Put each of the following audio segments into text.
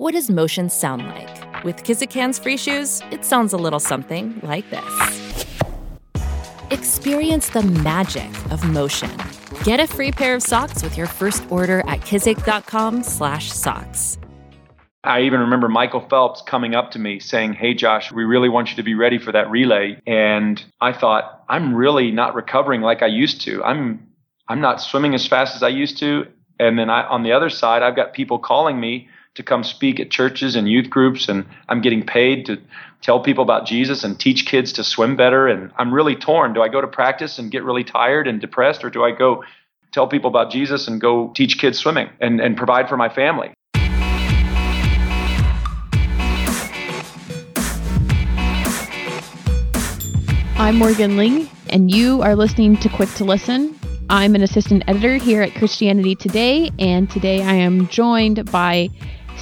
What does motion sound like? With Kizik hands free shoes, it sounds a little something like this. Experience the magic of motion. Get a free pair of socks with your first order at kizik.com/socks. I even remember Michael Phelps coming up to me saying, Hey, Josh, we really want you to be ready for that relay. And I thought, I'm really not recovering like I used to. I'm, I'm not swimming as fast as I used to. And then I, on the other side, I've got people calling me to come speak at churches and youth groups, and I'm getting paid to tell people about Jesus and teach kids to swim better. And I'm really torn. Do I go to practice and get really tired and depressed, or do I go tell people about Jesus and go teach kids swimming and, and provide for my family? I'm Morgan Lee, and you are listening to Quick to Listen. I'm an assistant editor here at Christianity Today, and today I am joined by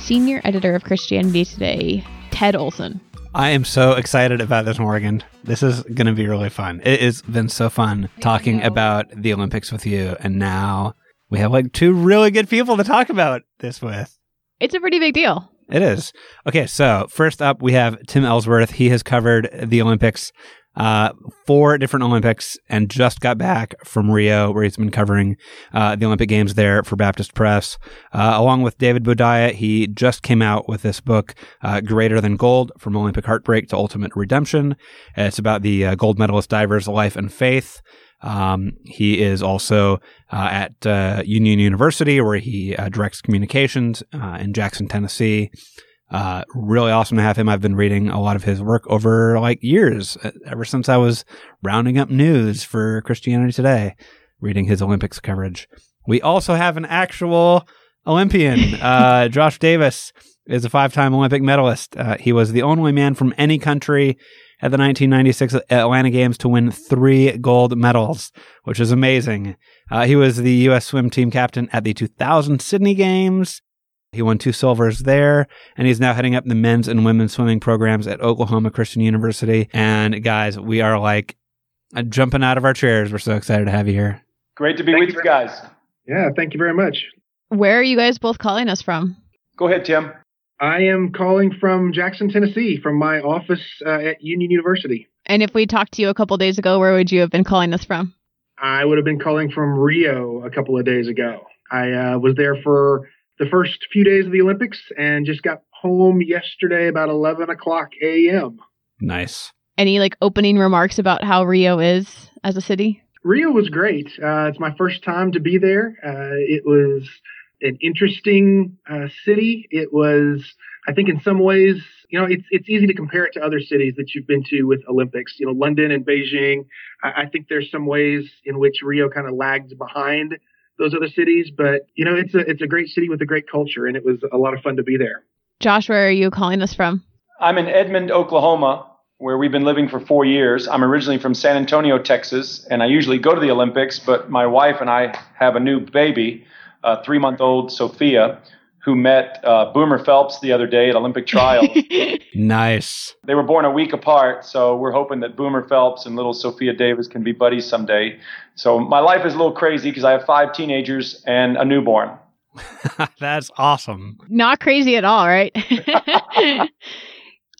senior editor of Christianity Today, Ted Olson. I am so excited about this, Morgan. This is going to be really fun. It has been so fun talking about the Olympics with you, and now we have like two really good people to talk about this with. It's a pretty big deal. It is. Okay, so first up, we have Tim Ellsworth. He has covered the Olympics uh, four different Olympics and just got back from Rio, where he's been covering uh, the Olympic Games there for Baptist Press. Uh, along with David Boudia, he just came out with this book, uh, Greater Than Gold From Olympic Heartbreak to Ultimate Redemption. It's about the uh, gold medalist diver's life and faith. Um, he is also uh, at uh, Union University, where he uh, directs communications uh, in Jackson, Tennessee. Uh, really awesome to have him. I've been reading a lot of his work over like years, ever since I was rounding up news for Christianity Today, reading his Olympics coverage. We also have an actual Olympian. Uh, Josh Davis is a five time Olympic medalist. Uh, he was the only man from any country at the 1996 Atlanta Games to win three gold medals, which is amazing. Uh, he was the U.S. swim team captain at the 2000 Sydney Games. He won two silvers there, and he's now heading up the men's and women's swimming programs at Oklahoma Christian University. And guys, we are like uh, jumping out of our chairs. We're so excited to have you here. Great to be Thank with you guys. Yeah, thank you very much. Where are you guys both calling us from? Go ahead, Tim. I am calling from Jackson, Tennessee, from my office uh, at Union University. And if we talked to you a couple days ago, where would you have been calling us from? I would have been calling from Rio a couple of days ago. I uh, was there for the first few days of the Olympics and just got home yesterday about 11 o'clock a.m. Nice. Any like opening remarks about how Rio is as a city? Rio was great. Uh, it's my first time to be there. Uh, it was an interesting uh, city. It was, I think, in some ways, you know, it's it's easy to compare it to other cities that you've been to with Olympics. You know, London and Beijing. I, I think there's some ways in which Rio kind of lagged behind those other cities, but you know, it's a it's a great city with a great culture, and it was a lot of fun to be there. Josh, where are you calling us from? I'm in Edmond, Oklahoma, where we've been living for four years. I'm originally from San Antonio, Texas, and I usually go to the Olympics, but my wife and I have a new baby, a three month old Sophia, who met uh, Boomer Phelps the other day at Olympic trials. Nice. they were born a week apart, so we're hoping that Boomer Phelps and little Sophia Davis can be buddies someday. So my life is a little crazy because I have five teenagers and a newborn. That's awesome. Not crazy at all, right?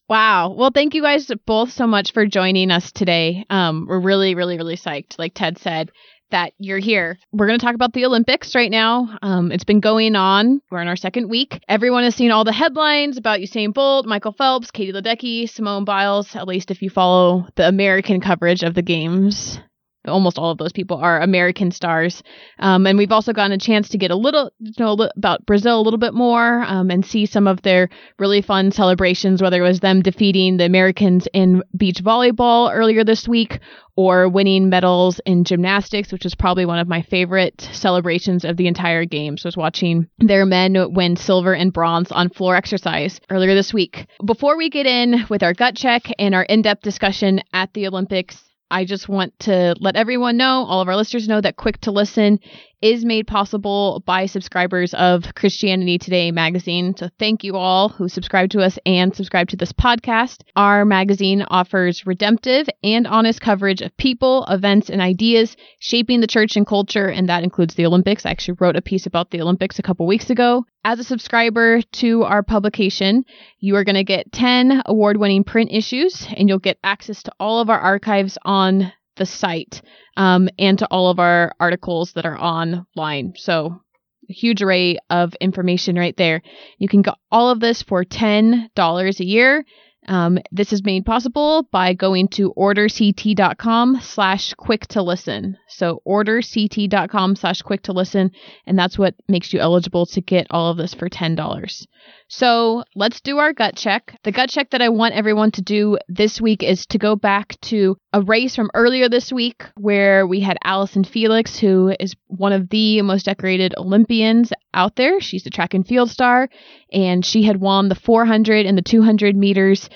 wow. Well, thank you guys both so much for joining us today. Um, we're really, really, really psyched, like Ted said, that you're here. We're going to talk about the Olympics right now. Um, it's been going on. We're in our second week. Everyone has seen all the headlines about Usain Bolt, Michael Phelps, Katie Ledecky, Simone Biles, at least if you follow the American coverage of the games almost all of those people are American stars. Um, and we've also gotten a chance to get a little know about Brazil a little bit more um, and see some of their really fun celebrations, whether it was them defeating the Americans in beach volleyball earlier this week or winning medals in gymnastics, which is probably one of my favorite celebrations of the entire games. Was watching their men win silver and bronze on floor exercise earlier this week. Before we get in with our gut check and our in-depth discussion at the Olympics, I just want to let everyone know, all of our listeners know, that Quick to Listen is made possible by subscribers of Christianity Today magazine. So thank you all who subscribe to us and subscribe to this podcast. Our magazine offers redemptive and honest coverage of people, events, and ideas shaping the church and culture, and that includes the Olympics. I actually wrote a piece about the Olympics a couple weeks ago. As a subscriber to our publication, you are going to get 10 award winning print issues, and you'll get access to all of our archives on the site um, and to all of our articles that are online. So, a huge array of information right there. You can get all of this for $10 a year. Um, this is made possible by going to orderct.com slash quick to listen. So orderct.com slash quick to listen, and that's what makes you eligible to get all of this for $10. So let's do our gut check. The gut check that I want everyone to do this week is to go back to a race from earlier this week where we had Allyson Felix, who is one of the most decorated Olympians out there. She's a track and field star, and she had won the 400 and the 200 meters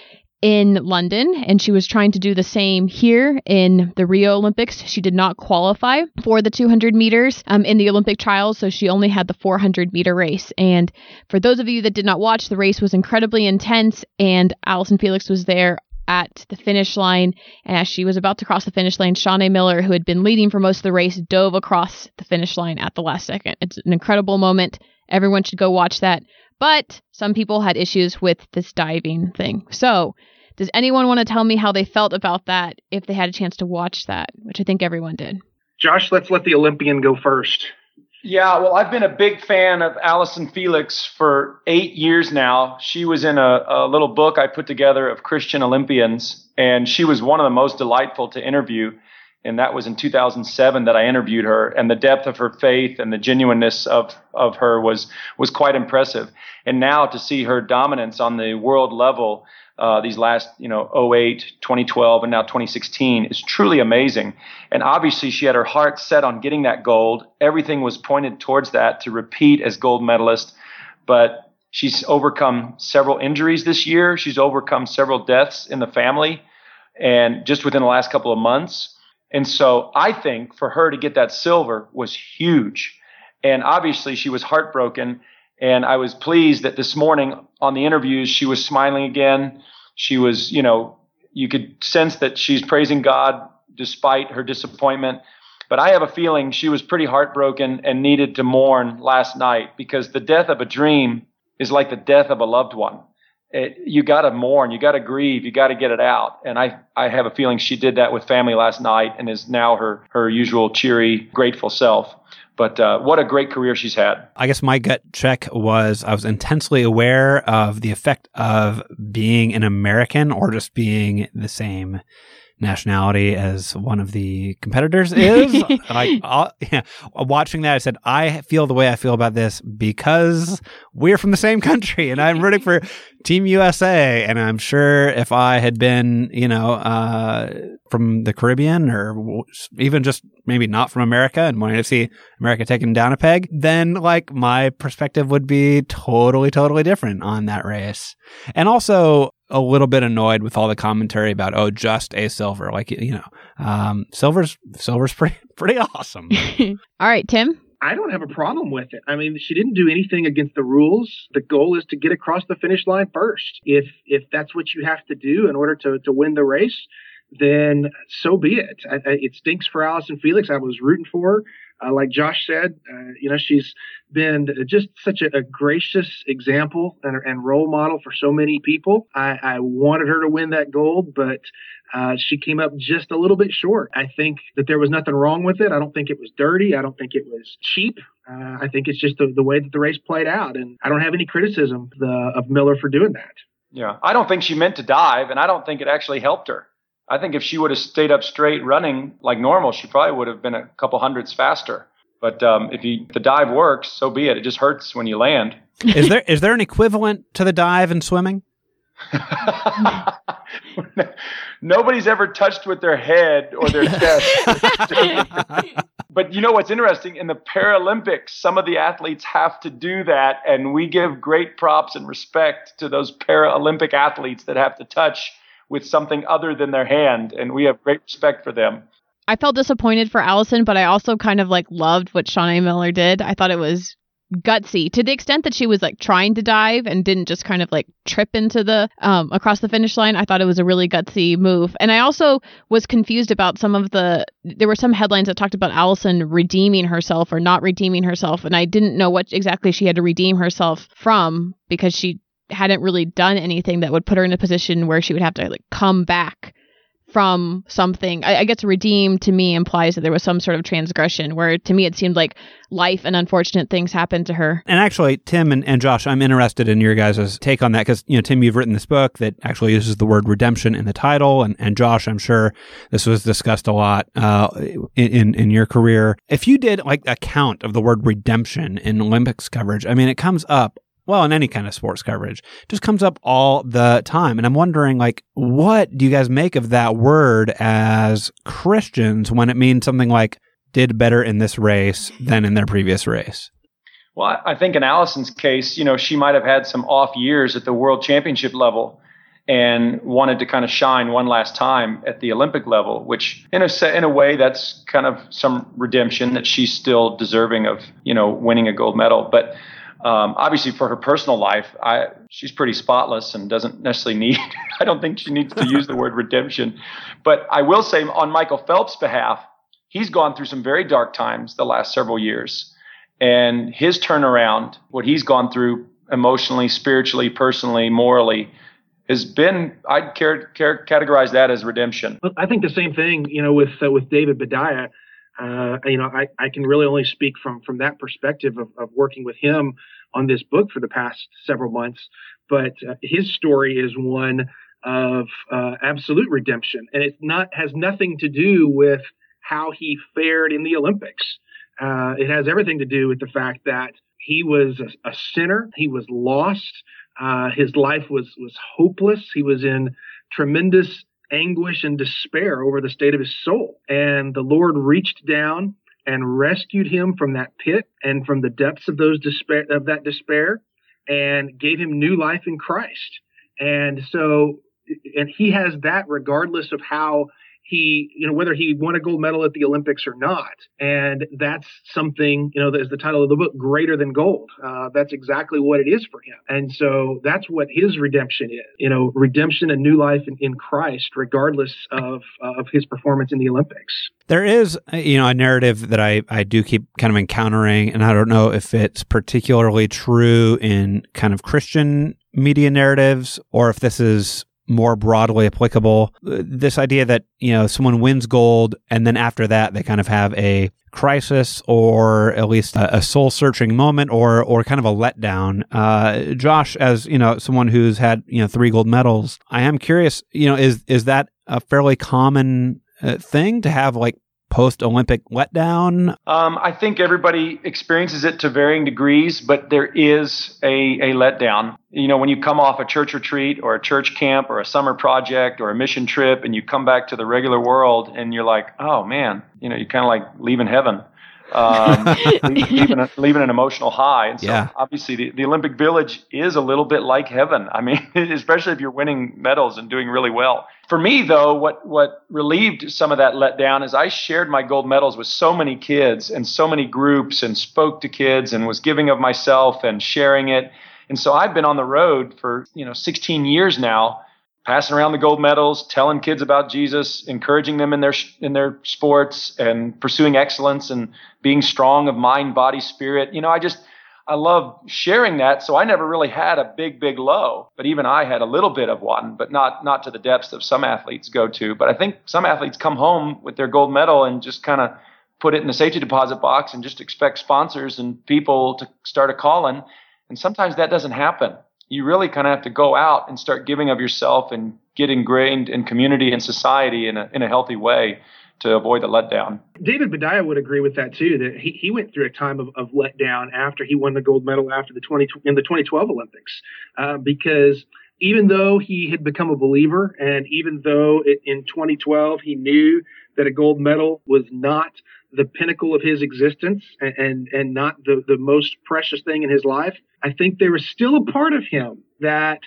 in London, and she was trying to do the same here in the Rio Olympics. She did not qualify for the 200 meters um, in the Olympic trials, so she only had the 400 meter race. And for those of you that did not watch, the race was incredibly intense, and Allyson Felix was there at the finish line. And as she was about to cross the finish line, Shaunae Miller, who had been leading for most of the race, dove across the finish line at the last second. It's an incredible moment. Everyone should go watch that. But some people had issues with this diving thing. So, does anyone want to tell me how they felt about that if they had a chance to watch that, which I think everyone did? Josh, let's let the Olympian go first. Yeah, well, I've been a big fan of Allyson Felix for eight years now. She was in a, a, little book I put together of Christian Olympians, and she was one of the most delightful to interview. And that was in 2007 that I interviewed her, and the depth of her faith and the genuineness of of her was was quite impressive. And now to see her dominance on the world level uh, these last, you know, 08, 2012, and now 2016 is truly amazing. And obviously, she had her heart set on getting that gold. Everything was pointed towards that to repeat as gold medalist. But she's overcome several injuries this year. She's overcome several deaths in the family, and just within the last couple of months. And so, I think for her to get that silver was huge. And obviously, she was heartbroken and I was pleased that this morning on the interviews, she was smiling again. She was, you know, you could sense that she's praising God despite her disappointment. But I have a feeling she was pretty heartbroken and needed to mourn last night because the death of a dream is like the death of a loved one. It, you got to mourn, you got to grieve, you got to get it out. And I, I have a feeling she did that with family last night and is now her, her usual cheery, grateful self. But uh, what a great career she's had. I guess my gut check was I was intensely aware of the effect of being an American or just being the same nationality as one of the competitors is. like yeah, watching that, I said, I feel the way I feel about this because we're from the same country, and I'm rooting for Team USA. And I'm sure if I had been, you know, uh, from the Caribbean or even just maybe not from America and wanting to see America taken down a peg, then like my perspective would be totally, totally different on that race. And also, a little bit annoyed with all the commentary about oh just a silver like you know um, silver's silver's pretty pretty awesome all right tim I don't have a problem with it. I mean, she didn't do anything against the rules. The goal is to get across the finish line first. If if that's what you have to do in order to to win the race, then so be it. I, I, it stinks for Allyson Felix. I was rooting for her. Uh, like Josh said, uh, you know, she's been just such a, a gracious example and, and, role model for so many people. I, I wanted her to win that gold, but uh, she came up just a little bit short. I think that there was nothing wrong with it. I don't think it was dirty. I don't think it was cheap. Uh, I think it's just the, the, way that the race played out. And I don't have any criticism of, the, of Miller for doing that. Yeah, I don't think she meant to dive, and I don't think it actually helped her. I think if she would have stayed up straight running like normal, she probably would have been a couple hundreds faster. But um, if you, the dive works, so be it. It just hurts when you land. is there is there an equivalent to the dive in swimming? Nobody's ever touched with their head or their chest. but you know what's interesting? In the Paralympics, some of the athletes have to do that, and we give great props and respect to those Paralympic athletes that have to touch with something other than their hand, and we have great respect for them. I felt disappointed for Allyson, but I also kind of like loved what Shaunae Miller did. I thought it was gutsy to the extent that she was like trying to dive and didn't just kind of like trip into the um across the finish line. I thought it was a really gutsy move. And I also was confused about some of the there were some headlines that talked about Allyson redeeming herself or not redeeming herself and I didn't know what exactly she had to redeem herself from because she hadn't really done anything that would put her in a position where she would have to like come back from something. I, I guess redeem to me implies that there was some sort of transgression, where to me it seemed like life and unfortunate things happened to her. And actually, Tim and, and Josh, I'm interested in your guys' take on that because, you know, Tim, you've written this book that actually uses the word redemption in the title. And, and Josh, I'm sure this was discussed a lot uh, in, in your career. If you did like a count of the word redemption in Olympics coverage, I mean, it comes up well, in any kind of sports coverage, just comes up all the time. And I'm wondering, like, what do you guys make of that word as Christians when it means something like did better in this race than in their previous race? Well, I think in Allyson's case, you know, she might have had some off years at the world championship level and wanted to kind of shine one last time at the Olympic level, which in a in a way that's kind of some redemption that she's still deserving of, you know, winning a gold medal. But um, obviously, for her personal life, I, she's pretty spotless and doesn't necessarily need. I don't think she needs to use the word redemption, but I will say on Michael Phelps' behalf, he's gone through some very dark times the last several years, and his turnaround, what he's gone through emotionally, spiritually, personally, morally, has been I'd care, care, categorize that as redemption. I think the same thing, you know, with uh, with David Boudia uh, you know, I, I can really only speak from from that perspective of, of working with him on this book for the past several months. But uh, his story is one of uh, absolute redemption, and it not has nothing to do with how he fared in the Olympics. Uh, it has everything to do with the fact that he was a, a sinner. He was lost. Uh, his life was was hopeless. He was in tremendous anguish and despair over the state of his soul. And the Lord reached down and rescued him from that pit and from the depths of those despair of that despair and gave him new life in Christ. And so and he has that regardless of how he, you know, whether he won a gold medal at the Olympics or not. And that's something, you know, as the title of the book, greater than gold. Uh, that's exactly what it is for him. And so that's what his redemption is, you know, redemption and new life in, in Christ, regardless of, uh, of his performance in the Olympics. There is, you know, a narrative that I, I do keep kind of encountering, and I don't know if it's particularly true in kind of Christian media narratives or if this is more broadly applicable. This idea that, you know, someone wins gold and then after that they kind of have a crisis or at least a, a soul searching moment or or kind of a letdown. Uh, Josh, as you know, someone who's had you know three gold medals, I am curious. You know, is is that a fairly common uh, thing to have like post Olympic letdown? Um, I think everybody experiences it to varying degrees, but there is a, a letdown. You know, when you come off a church retreat or a church camp or a summer project or a mission trip and you come back to the regular world and you're like, oh man, you know, you're kind of like leaving heaven um, leaving, a, leaving an emotional high. And so yeah. obviously the, the Olympic Village is a little bit like heaven. I mean, especially if you're winning medals and doing really well. For me, though, what, what relieved some of that letdown is I shared my gold medals with so many kids and so many groups and spoke to kids and was giving of myself and sharing it. And so I've been on the road for, you know, 16 years now passing around the gold medals, telling kids about Jesus, encouraging them in their in their sports and pursuing excellence and being strong of mind, body, spirit. You know, I just I love sharing that. So I never really had a big, big low, but even I had a little bit of one, but not not to the depths of some athletes go to. But I think some athletes come home with their gold medal and just kind of put it in the safety deposit box and just expect sponsors and people to start a calling. And sometimes that doesn't happen you really kind of have to go out and start giving of yourself and get ingrained in community and society in a, in a healthy way to avoid the letdown. David Boudia would agree with that too. That he, he went through a time of, of letdown after he won the gold medal after the 20 in the 2012 Olympics, uh, because even though he had become a believer and even though it, in 2012 he knew that a gold medal was not the pinnacle of his existence and, and, and not the, the most precious thing in his life, I think there was still a part of him that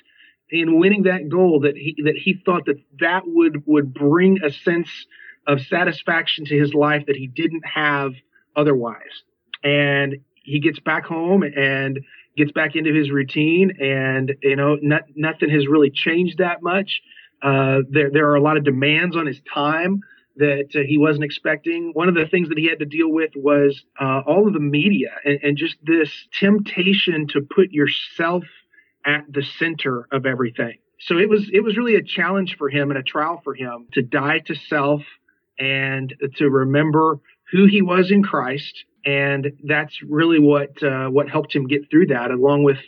in winning that goal that he that he thought that that would would bring a sense of satisfaction to his life that he didn't have otherwise. And he gets back home and gets back into his routine, and you know, not, nothing has really changed that much. Uh, there, there are a lot of demands on his time that uh, he wasn't expecting. One of the things that he had to deal with was uh, all of the media and, and just this temptation to put yourself at the center of everything. So it was it was really a challenge for him and a trial for him to die to self and to remember who he was in Christ. And that's really what uh, what helped him get through that, along with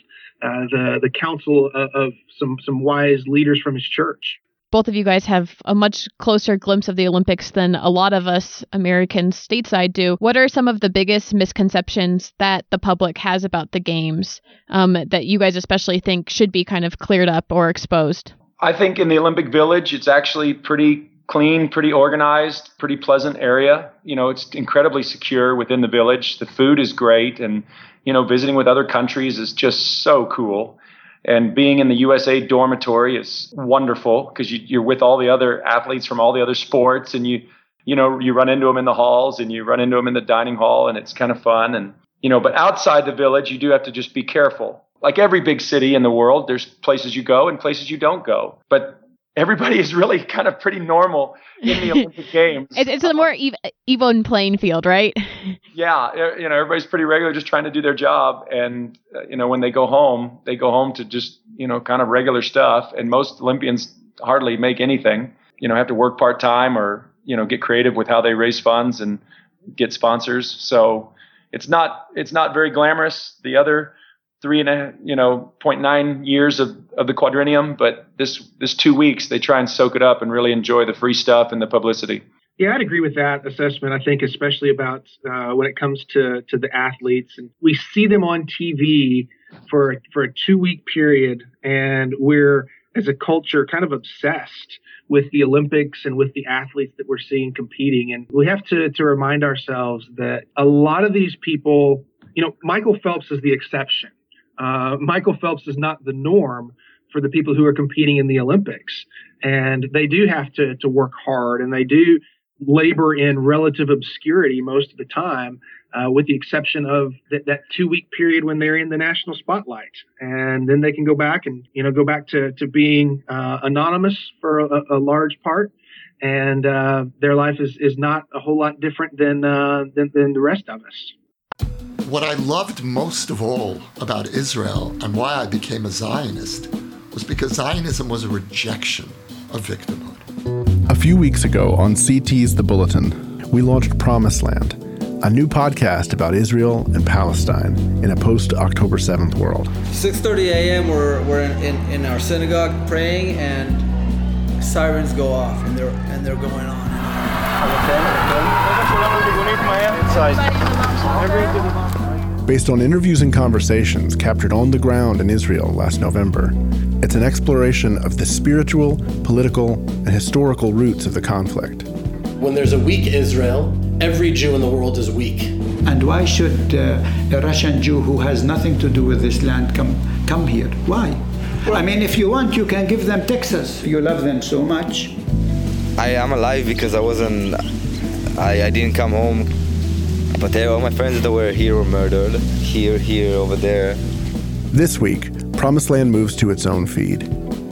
uh, the the counsel of, of some some wise leaders from his church both of you guys have a much closer glimpse of the Olympics than a lot of us Americans stateside do. What are some of the biggest misconceptions that the public has about the games um, that you guys especially think should be kind of cleared up or exposed? I think in the Olympic Village, it's actually pretty clean, pretty organized, pretty pleasant area. You know, it's incredibly secure within the village. The food is great, and you know, visiting with other countries is just so cool. And being in the USA dormitory is wonderful because you, are with all the other athletes from all the other sports, and you you know you run into them in the halls and you run into them in the dining hall, and it's kind of fun. And you know, but outside the village, you do have to just be careful. Like every big city in the world, there's places you go and places you don't go. But everybody is really kind of pretty normal in the Olympic Games. it's, a more even playing field, right? yeah, you know, everybody's pretty regular, just trying to do their job, and uh, you know, when they go home, they go home to just you know, kind of regular stuff. And most Olympians hardly make anything. You know, have to work part time or you know, get creative with how they raise funds and get sponsors. So it's not it's not very glamorous. The other three and a you know 0.9 years of, of the quadrennium but this this two weeks they try and soak it up and really enjoy the free stuff and the publicity. Yeah i'd agree with that assessment i think especially about uh, when it comes to to the athletes. And we see them on tv for for a two week period and we're as a culture kind of obsessed with the olympics and with the athletes that we're seeing competing. And we have to to remind ourselves that a lot of these people you know michael phelps is the exception uh, Michael Phelps is not the norm for the people who are competing in the Olympics. And they do have to, to work hard and they do labor in relative obscurity most of the time, uh, with the exception of that, that two week period when they're in the national spotlight. And then they can go back and, you know, go back to, to being uh, anonymous for a, a, large part. And uh, their life is, is not a whole lot different than, uh, than, than the rest of us. What I loved most of all about Israel and why I became a Zionist was because Zionism was a rejection of victimhood. A few weeks ago on CT's The Bulletin, we launched Promised Land, a new podcast about Israel and Palestine in a post-October 7th world. 6.30 a.m. we're, we're in, in, in our synagogue praying and sirens go off and they're, and they're going on. Based on interviews and conversations captured on the ground in Israel last November, it's an exploration of the spiritual, political, and historical roots of the conflict. When there's a weak Israel, every Jew in the world is weak. And why should uh, a Russian Jew who has nothing to do with this land come come here? Why? I mean, if you want, you can give them Texas. You love them so much. I am alive because I wasn't. I, I didn't come home but all my friends that were here were murdered. Here, here, over there. This week, Promised Land moves to its own feed.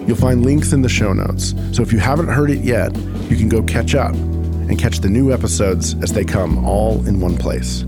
You'll find links in the show notes, so if you haven't heard it yet, you can go catch up and catch the new episodes as they come all in one place.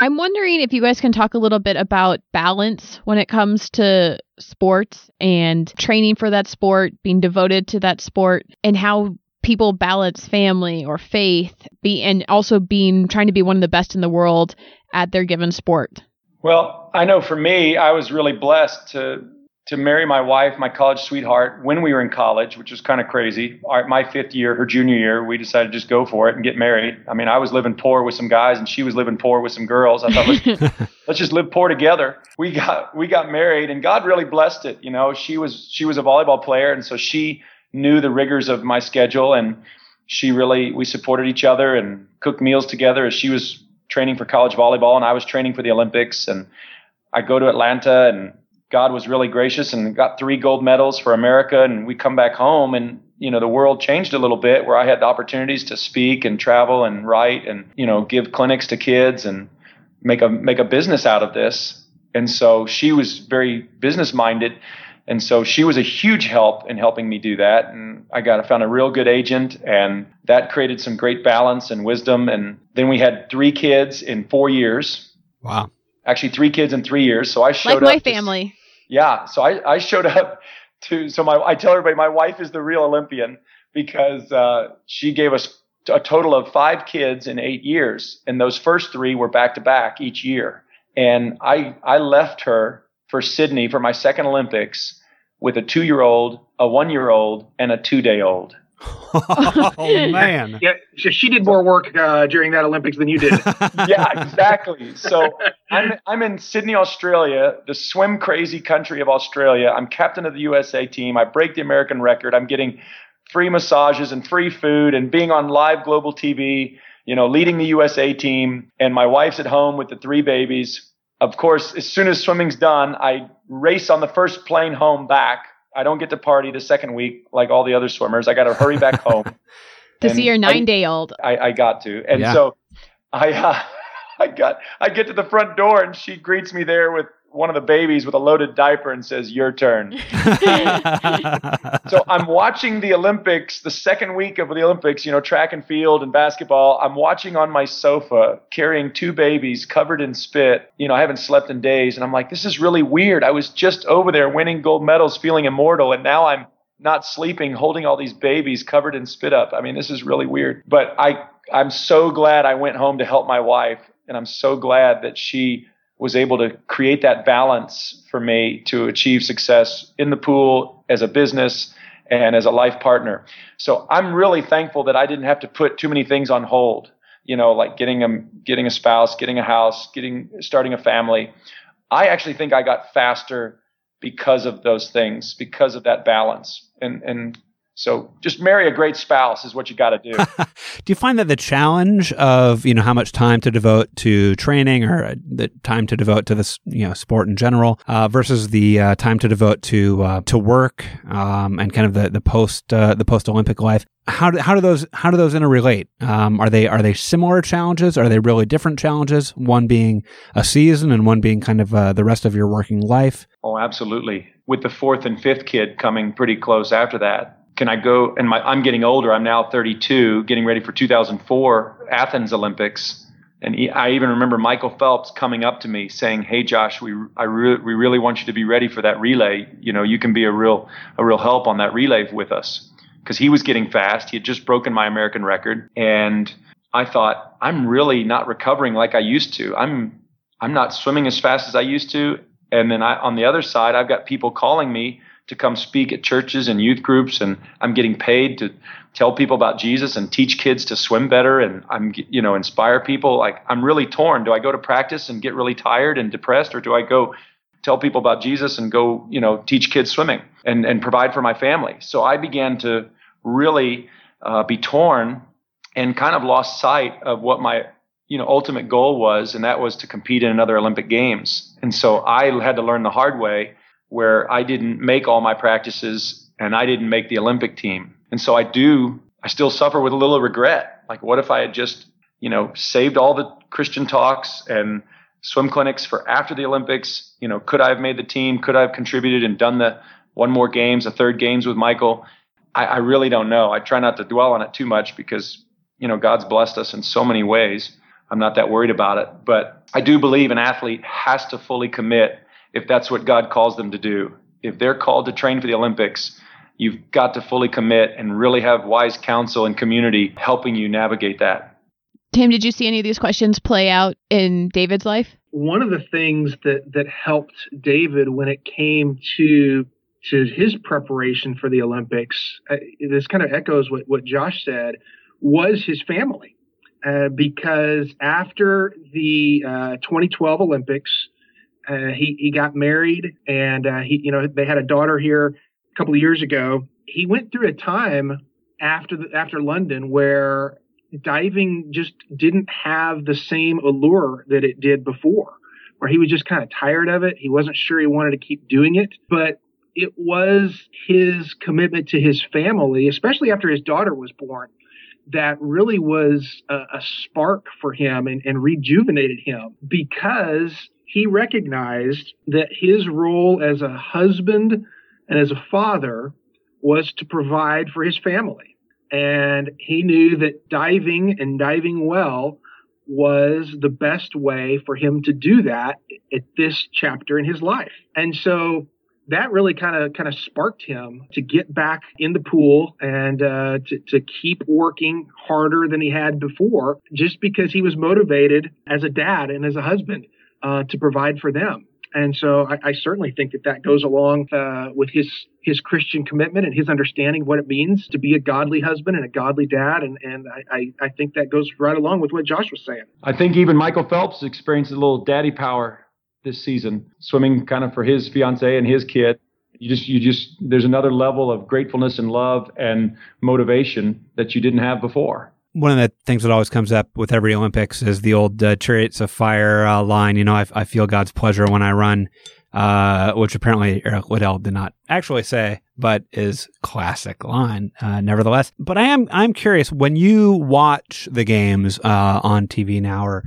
I'm wondering if you guys can talk a little bit about balance when it comes to sports and training for that sport, being devoted to that sport, and how people balance family or faith be and also being trying to be one of the best in the world at their given sport? Well, I know for me, I was really blessed to to marry my wife, my college sweetheart, when we were in college, which was kind of crazy. Our, my fifth year, her junior year, we decided to just go for it and get married. I mean, I was living poor with some guys, and she was living poor with some girls. I thought let's, let's just live poor together. We got we got married, and God really blessed it. You know, she was she was a volleyball player, and so she knew the rigors of my schedule and she really we supported each other and cooked meals together as she was training for college volleyball and I was training for the Olympics and I go to Atlanta and God was really gracious and got three gold medals for America and we come back home and you know the world changed a little bit where I had the opportunities to speak and travel and write and you know give clinics to kids and make a make a business out of this. And so she was very business minded. And so she was a huge help in helping me do that. And I got I found a real good agent and that created some great balance and wisdom. And then we had three kids in four years. Wow. Actually three kids in three years. So I showed up like my up to- family. yeah. So I, I showed up to, so my, I tell everybody my wife is the real Olympian because, uh, she gave us a total of five kids in eight years. And those first three were back to back each year. And I, I left her for Sydney for my second Olympics with a two year old, a one year old, and a two day old. oh man. Yeah, she, she did more work uh, during that Olympics than you did. yeah, exactly. So I'm I'm in Sydney, Australia, the swim crazy country of Australia. I'm captain of the USA team. I break the American record. I'm getting free massages and free food and being on live global TV, you know, leading the USA team and my wife's at home with the three babies. Of course, as soon as swimming's done, I race on the first plane home back. I don't get to party the second week like all the other swimmers. I got to hurry back home. To see your I- nine day old. I, I got to. And Yeah. so I uh, I got I get to the front door and she greets me there with one of the babies with a loaded diaper and says, Your turn. so I'm watching the Olympics, the second week of the Olympics, you know, track and field and basketball. I'm watching on my sofa carrying two babies covered in spit. You know, I haven't slept in days. And I'm like, this is really weird. I was just over there winning gold medals, feeling immortal. And now I'm not sleeping, holding all these babies covered in spit up. I mean, this is really weird. But I, I'm so glad I went home to help my wife. And I'm so glad that she was able to create that balance for me to achieve success in the pool as a business and as a life partner. So I'm really thankful that I didn't have to put too many things on hold, you know, like getting a getting a spouse, getting a house, getting starting a family. I actually think I got faster because of those things, because of that balance. And and so just marry a great spouse is what you got to do. Do you find that the challenge of you know how much time to devote to training or uh, the time to devote to this you know sport in general uh, versus the uh, time to devote to uh, to work um, and kind of the the post uh, the post Olympic life how do, how do those how do those interrelate? Um, are they are they similar challenges? Are they really different challenges? One being a season and one being kind of uh, the rest of your working life. Oh, absolutely. With the fourth and fifth kid coming pretty close after that, can I go? And my, I'm getting older. I'm now 32, getting ready for 2004 Athens Olympics. And he, I even remember Michael Phelps coming up to me saying, "Hey, Josh, we I re- we really want you to be ready for that relay. You know, you can be a real a real help on that relay with us." Because he was getting fast. He had just broken my American record, and I thought, I'm really not recovering like I used to. I'm I'm not swimming as fast as I used to. And then I, on the other side, I've got people calling me to come speak at churches and youth groups, and I'm getting paid to tell people about Jesus and teach kids to swim better, and I'm you know inspire people. Like I'm really torn. Do I go to practice and get really tired and depressed, or do I go tell people about Jesus and go you know teach kids swimming and and provide for my family? So I began to really uh, be torn and kind of lost sight of what my you know ultimate goal was and that was to compete in another olympic games and so i had to learn the hard way where i didn't make all my practices and i didn't make the olympic team. And so i do i still suffer with a little regret. Like what if i had just you know saved all the christian talks and swim clinics for after the olympics? You know could i have made the team? Could i have contributed and done the one more games a third games with michael? I, I really don't know. I try not to dwell on it too much because you know god's blessed us in so many ways. I'm not that worried about it. But I do believe an athlete has to fully commit if that's what God calls them to do. If they're called to train for the Olympics, you've got to fully commit and really have wise counsel and community helping you navigate that. Tim, did you see any of these questions play out in David's life? One of the things that that helped David when it came to to his preparation for the Olympics, uh, this kind of echoes what what Josh said, was his family. Uh, because after the uh, 2012 Olympics, uh, he he got married and uh, he you know they had a daughter here a couple of years ago. He went through a time after the, after London where diving just didn't have the same allure that it did before, where he was just kind of tired of it. He wasn't sure he wanted to keep doing it, but it was his commitment to his family, especially after his daughter was born, that really was a, a spark for him and, and rejuvenated him because he recognized that his role as a husband and as a father was to provide for his family. And he knew that diving and diving well was the best way for him to do that at this chapter in his life. And so that really kind of kind of sparked him to get back in the pool and uh, to, to keep working harder than he had before, just because he was motivated as a dad and as a husband uh, to provide for them. And so I, I, certainly think that that goes along uh, with his his Christian commitment and his understanding of what it means to be a godly husband and a godly dad. And and I, I think that goes right along with what Josh was saying. I think even Michael Phelps experienced a little daddy power this season, swimming kind of for his fiance and his kid. You just, you just, there's another level of gratefulness and love and motivation that you didn't have before. One of the things that always comes up with every Olympics is the old uh, chariots of fire uh, line. You know, I, I, feel God's pleasure when I run, uh, which apparently Eric Liddell did not actually say, but is classic line, uh, nevertheless. But I am, I'm curious when you watch the games uh, on TV now or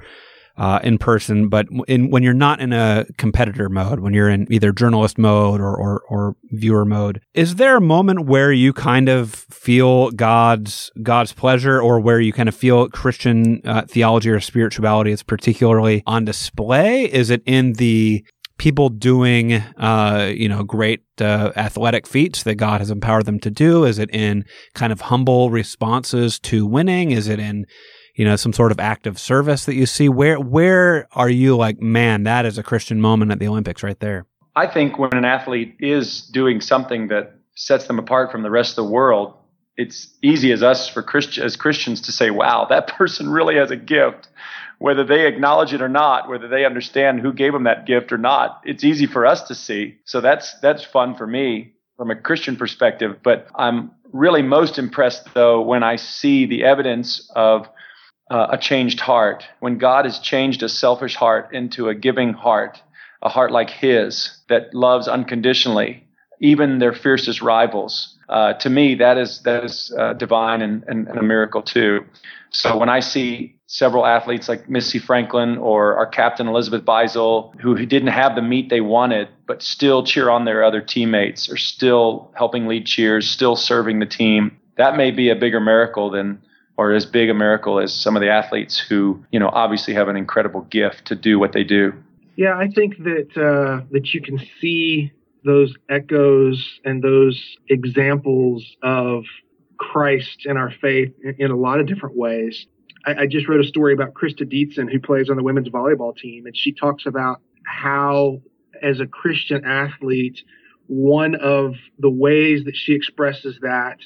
uh, in person, but in when you're not in a competitor mode, when you're in either journalist mode or, or, or viewer mode, is there a moment where you kind of feel God's God's pleasure, or where you kind of feel Christian uh, theology or spirituality is particularly on display? Is it in the people doing, uh, you know, great uh, athletic feats that God has empowered them to do? Is it in kind of humble responses to winning? Is it in you know, some sort of act of service that you see? Where where are you like, man, that is a Christian moment at the Olympics right there? I think when an athlete is doing something that sets them apart from the rest of the world, it's easy as us for Christ- as Christians to say, "Wow, that person really has a gift." Whether they acknowledge it or not, whether they understand who gave them that gift or not, it's easy for us to see. So that's that's fun for me from a Christian perspective. But I'm really most impressed though when I see the evidence of uh, a changed heart, when God has changed a selfish heart into a giving heart, a heart like His that loves unconditionally, even their fiercest rivals. Uh, to me, that is that is uh, divine and, and, and, a miracle too. So when I see several athletes like Missy Franklin or our captain Elizabeth Beisel, who, who didn't have the meet they wanted, but still cheer on their other teammates, or still helping lead cheers, still serving the team, that may be a bigger miracle than or as big a miracle as some of the athletes who, you know, obviously have an incredible gift to do what they do. Yeah, I think that uh, that you can see those echoes and those examples of Christ and our faith in, in a lot of different ways. I, I, just wrote a story about Christa Dietzen, who plays on the women's volleyball team, and she talks about how, as a Christian athlete, one of the ways that she expresses that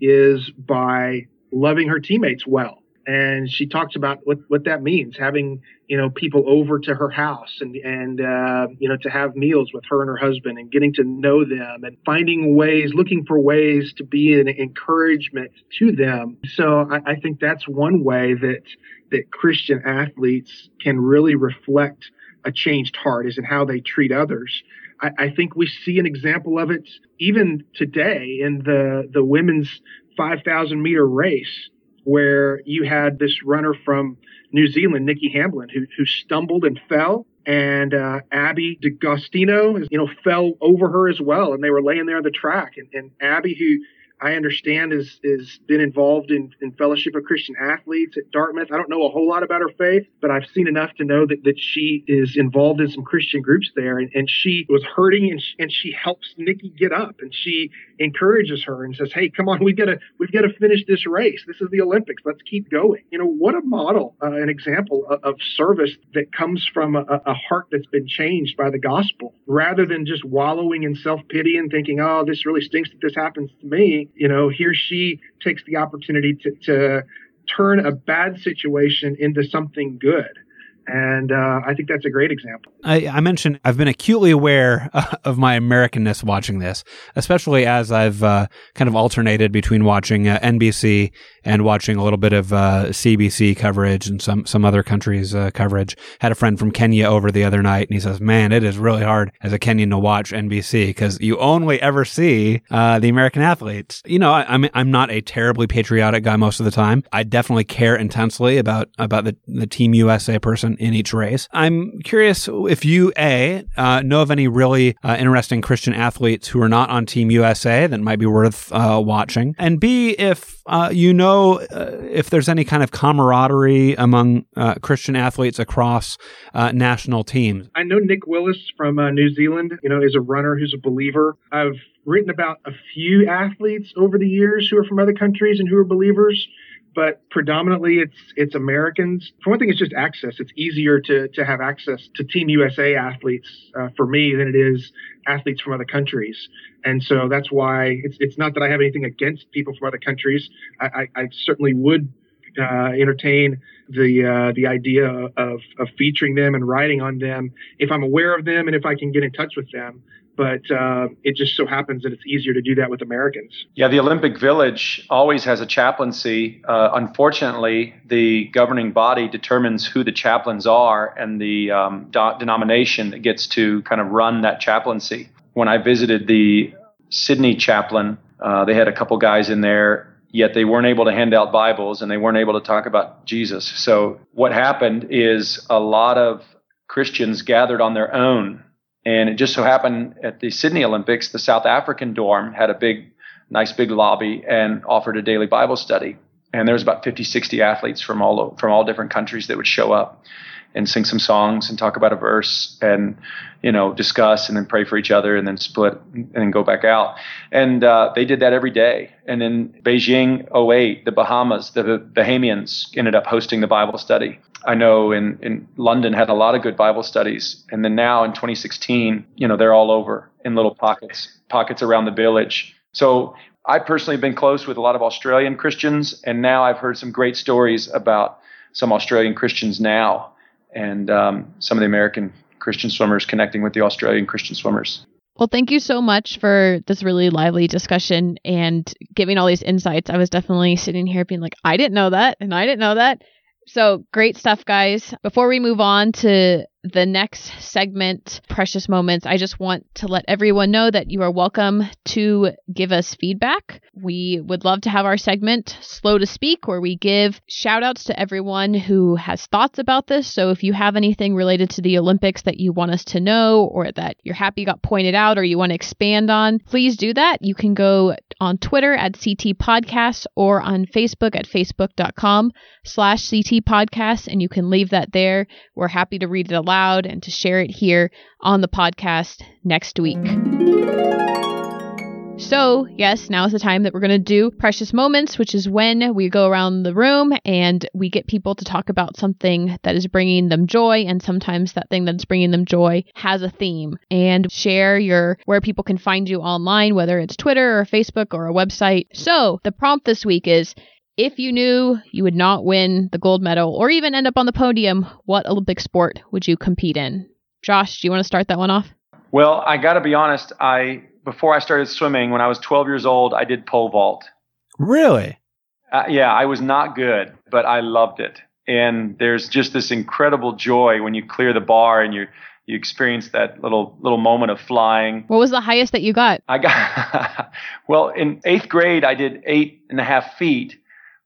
is by loving her teammates well. And she talks about what, what that means, having, you know, people over to her house and, and, uh, you know, to have meals with her and her husband and getting to know them and finding ways, looking for ways to be an encouragement to them. So I, I think that's one way that, that Christian athletes can really reflect a changed heart is in how they treat others. I, I, think we see an example of it even today in the the women's 5,000 meter race where you had this runner from New Zealand, Nikki Hamblin, who, who stumbled and fell. And uh, Abbey D'Agostino, you know, fell over her as well. And they were laying there on the track. And, and Abby, who I understand is is been involved in, in Fellowship of Christian Athletes at Dartmouth. I don't know a whole lot about her faith, but I've seen enough to know that, that she is involved in some Christian groups there. And, and she was hurting and she, and she helps Nikki get up and she encourages her and says, Hey, come on, we've got to we've got to finish this race. This is the Olympics. Let's keep going. You know, what a model, uh, an example of, of, service that comes from a, a heart that's been changed by the gospel rather than just wallowing in self pity and thinking, Oh, this really stinks that this happens to me you know, he or she takes the opportunity to, to turn a bad situation into something good. And uh, I think that's a great example. I, I, mentioned I've been acutely aware of my Americanness watching this, especially as I've uh, kind of alternated between watching uh, NBC and watching a little bit of uh, CBC coverage and some some other countries' uh, coverage. Had a friend from Kenya over the other night, and he says, "Man, it is really hard as a Kenyan to watch NBC because you only ever see uh, the American athletes." You know, I, I'm I'm not a terribly patriotic guy most of the time. I definitely care intensely about about the the Team USA person in each race. I'm curious if you, A, uh, know of any really uh, interesting Christian athletes who are not on Team USA that might be worth uh, watching, and B, if uh, you know uh, if there's any kind of camaraderie among uh, Christian athletes across national teams. I know Nick Willis from New Zealand, you know, is a runner who's a believer. I've written about a few athletes over the years who are from other countries and who are believers but predominantly it's it's Americans. For one thing, it's just access. It's easier to to have access to Team USA athletes uh, for me than it is athletes from other countries, and so that's why it's it's not that I have anything against people from other countries. I, I, I certainly would uh, entertain the uh, the idea of of featuring them and writing on them if I'm aware of them and if I can get in touch with them but uh, it just so happens that it's easier to do that with Americans. Yeah, the Olympic Village always has a chaplaincy. Uh, unfortunately, the governing body determines who the chaplains are and the um, do- denomination that gets to kind of run that chaplaincy. When I visited the Sydney chaplain, uh, they had a couple guys in there. Yet they weren't able to hand out Bibles and they weren't able to talk about Jesus. So, what happened is a lot of Christians gathered on their own and it just so happened at the Sydney Olympics, the South African dorm had a big, nice big lobby and offered a daily Bible study. And there was about 50, 60 athletes from all from all different countries that would show up and sing some songs and talk about a verse and you know discuss and then pray for each other and then split and then go back out. And uh, they did that every day. And in beijing 08 the bahamas the bahamians ended up hosting the bible study I know in, in London had a lot of good Bible studies. And then now in 2016, you know, they're all over in little pockets, pockets around the village. So I personally have been close with a lot of Australian Christians. And now I've heard some great stories about some Australian Christians now and um, some of the American Christian swimmers connecting with the Australian Christian swimmers. Well, thank you so much for this really lively discussion and giving all these insights. I was definitely sitting here being like, I didn't know that, and I didn't know that. So great stuff, guys. Before we move on to the next segment, Precious Moments, I just want to let everyone know that you are welcome to give us feedback. We would love to have our segment, Slow to Speak, where we give shout outs to everyone who has thoughts about this. So if you have anything related to the Olympics that you want us to know, or that you're happy got pointed out, or you want to expand on, please do that. You can go on Twitter at CT Podcasts or on Facebook at facebook.com slash CT Podcasts, and you can leave that there. We're happy to read it aloud loud and to share it here on the podcast next week. So, yes, now is the time that we're going to do Precious Moments, which is when we go around the room and we get people to talk about something that is bringing them joy. And sometimes that thing that's bringing them joy has a theme. And share your where people can find you online, whether it's Twitter or Facebook or a website. So, the prompt this week is if you knew you would not win the gold medal or even end up on the podium, what Olympic sport would you compete in? Josh, do you want to start that one off? Well, I got to be honest. I before I started swimming, when I was 12 years old, I did pole vault. Really? Uh, yeah, I was not good, but I loved it. And there's just this incredible joy when you clear the bar and you you experience that little little moment of flying. What was the highest that you got? I got well in eighth grade. I did eight and a half feet,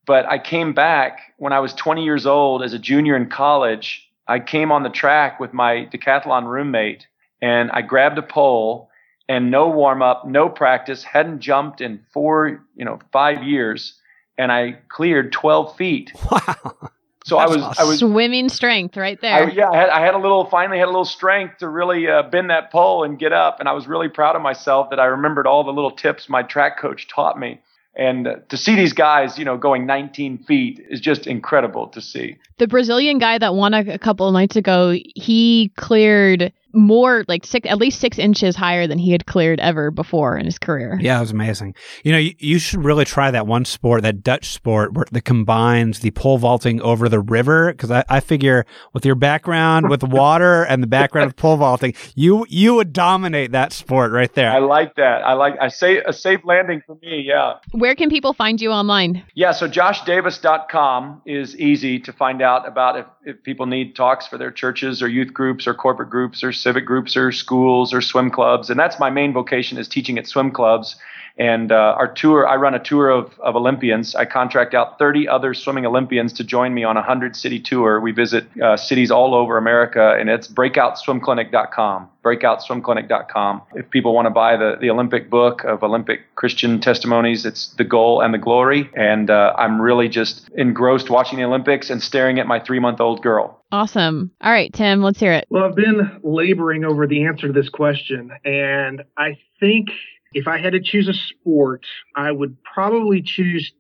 but I came back when I was 20 years old as a junior in college. I came on the track with my decathlon roommate and I grabbed a pole and no warm up, no practice, hadn't jumped in four, you know, five years. And I cleared 12 feet. Wow. So I was, awesome. I was swimming strength right there. I, yeah, I had, I had, a little, finally had a little strength to really uh, bend that pole and get up. And I was really proud of myself that I remembered all the little tips my track coach taught me. And to see these guys, you know, going 19 feet is just incredible to see. The Brazilian guy that won a, couple of nights ago, he cleared more like six, at least six inches higher than he had cleared ever before in his career. Yeah, it was amazing. You know, you, you should really try that one sport, that Dutch sport where that combines the pole vaulting over the river. Because I, I figure with your background with water and the background of pole vaulting, you you would dominate that sport right there. I like that. I like. I say a safe landing for me. Yeah. Where can people find you online? Yeah. So joshdavis.com is easy to find out about if, if people need talks for their churches or youth groups or corporate groups or civic groups or schools or swim clubs. And that's my main vocation is teaching at swim clubs. And uh, our tour, I run a tour of, of Olympians. I contract out 30 other swimming Olympians to join me on a 100 city tour. We visit uh, cities all over America, and it's breakoutswimclinic.com. Breakoutswimclinic.com. If people want to buy the, the Olympic book of Olympic Christian testimonies, it's The Goal and the Glory. And uh, I'm really just engrossed watching the Olympics and staring at my three month old girl. Awesome. All right, Tim, let's hear it. Well, I've been laboring over the answer to this question, and I think if I had to choose a sport, I would probably choose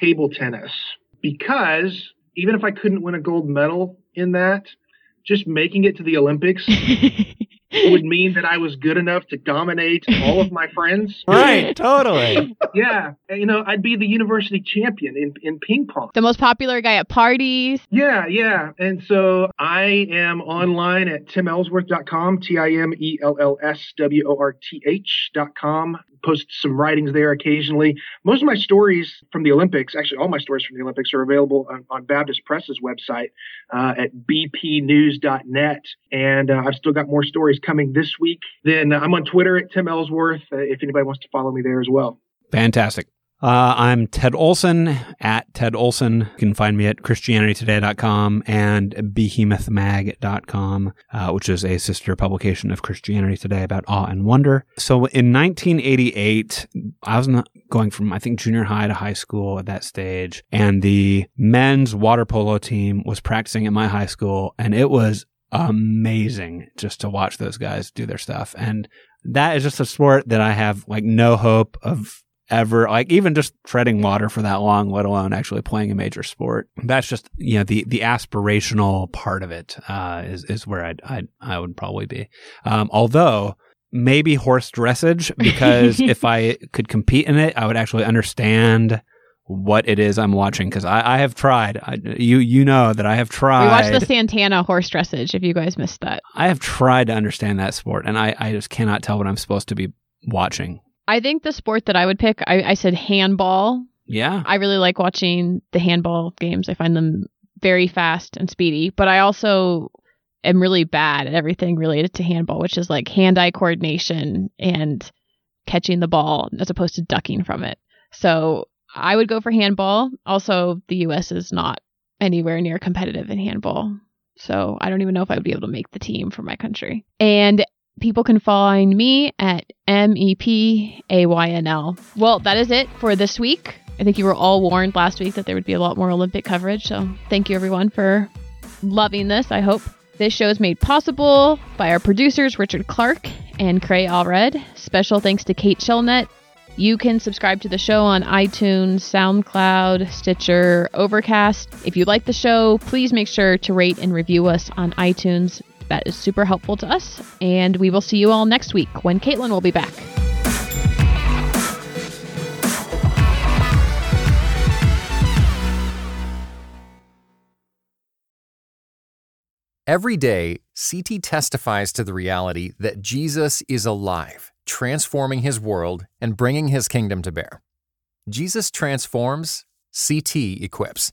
table tennis because even if I couldn't win a gold medal in that, just making it to the Olympics would mean that I was good enough to dominate all of my friends. Right, totally. yeah, and, you know, I'd be the university champion in, in ping pong. The most popular guy at parties. Yeah, yeah. And so I am online at timellsworth.com, T I M E L L S W O R T H.com. Post some writings there occasionally. Most of my stories from the Olympics, actually, all my stories from the Olympics are available on, on Baptist Press's website uh, at bpnews.net. And uh, I've still got more stories coming this week. Then I'm on Twitter at Tim Ellsworth uh, if anybody wants to follow me there as well. Fantastic. Uh, I'm Ted Olson at Ted Olson. You can find me at ChristianityToday.com and behemothmag.com, uh, which is a sister publication of Christianity Today about awe and wonder. So in 1988, I was going from, I think, junior high to high school at that stage, and the men's water polo team was practicing at my high school, and it was amazing just to watch those guys do their stuff. And that is just a sport that I have like no hope of ever like even just treading water for that long let alone actually playing a major sport that's just you know the the aspirational part of it uh, is is where I'd, I'd i would probably be um, although maybe horse dressage because if i could compete in it i would actually understand what it is I'm watching because I, I, have tried. I, you you know that I have tried. We watched the Santana horse dressage. If you guys missed that, I have tried to understand that sport, and I, I just cannot tell what I'm supposed to be watching. I think the sport that I would pick, I, I said handball. Yeah, I really like watching the handball games. I find them very fast and speedy, but I also am really bad at everything related to handball, which is like hand-eye coordination and catching the ball as opposed to ducking from it. So I would go for handball. Also, the U.S. is not anywhere near competitive in handball. So I don't even know if I would be able to make the team for my country. And people can find me at M E P A Y N L. Well, that is it for this week. I think you were all warned last week that there would be a lot more Olympic coverage. So thank you everyone for loving this. I hope. This show is made possible by our producers, Richard Clark and Cray Allred. Special thanks to Kate Shellnutt you can subscribe to the show on iTunes, SoundCloud, Stitcher, Overcast. If you like the show, please make sure to rate and review us on iTunes. That is super helpful to us. And we will see you all next week when Caitlin will be back. Every day, CT testifies to the reality that Jesus is alive transforming his world and bringing his kingdom to bear. Jesus transforms, CT equips.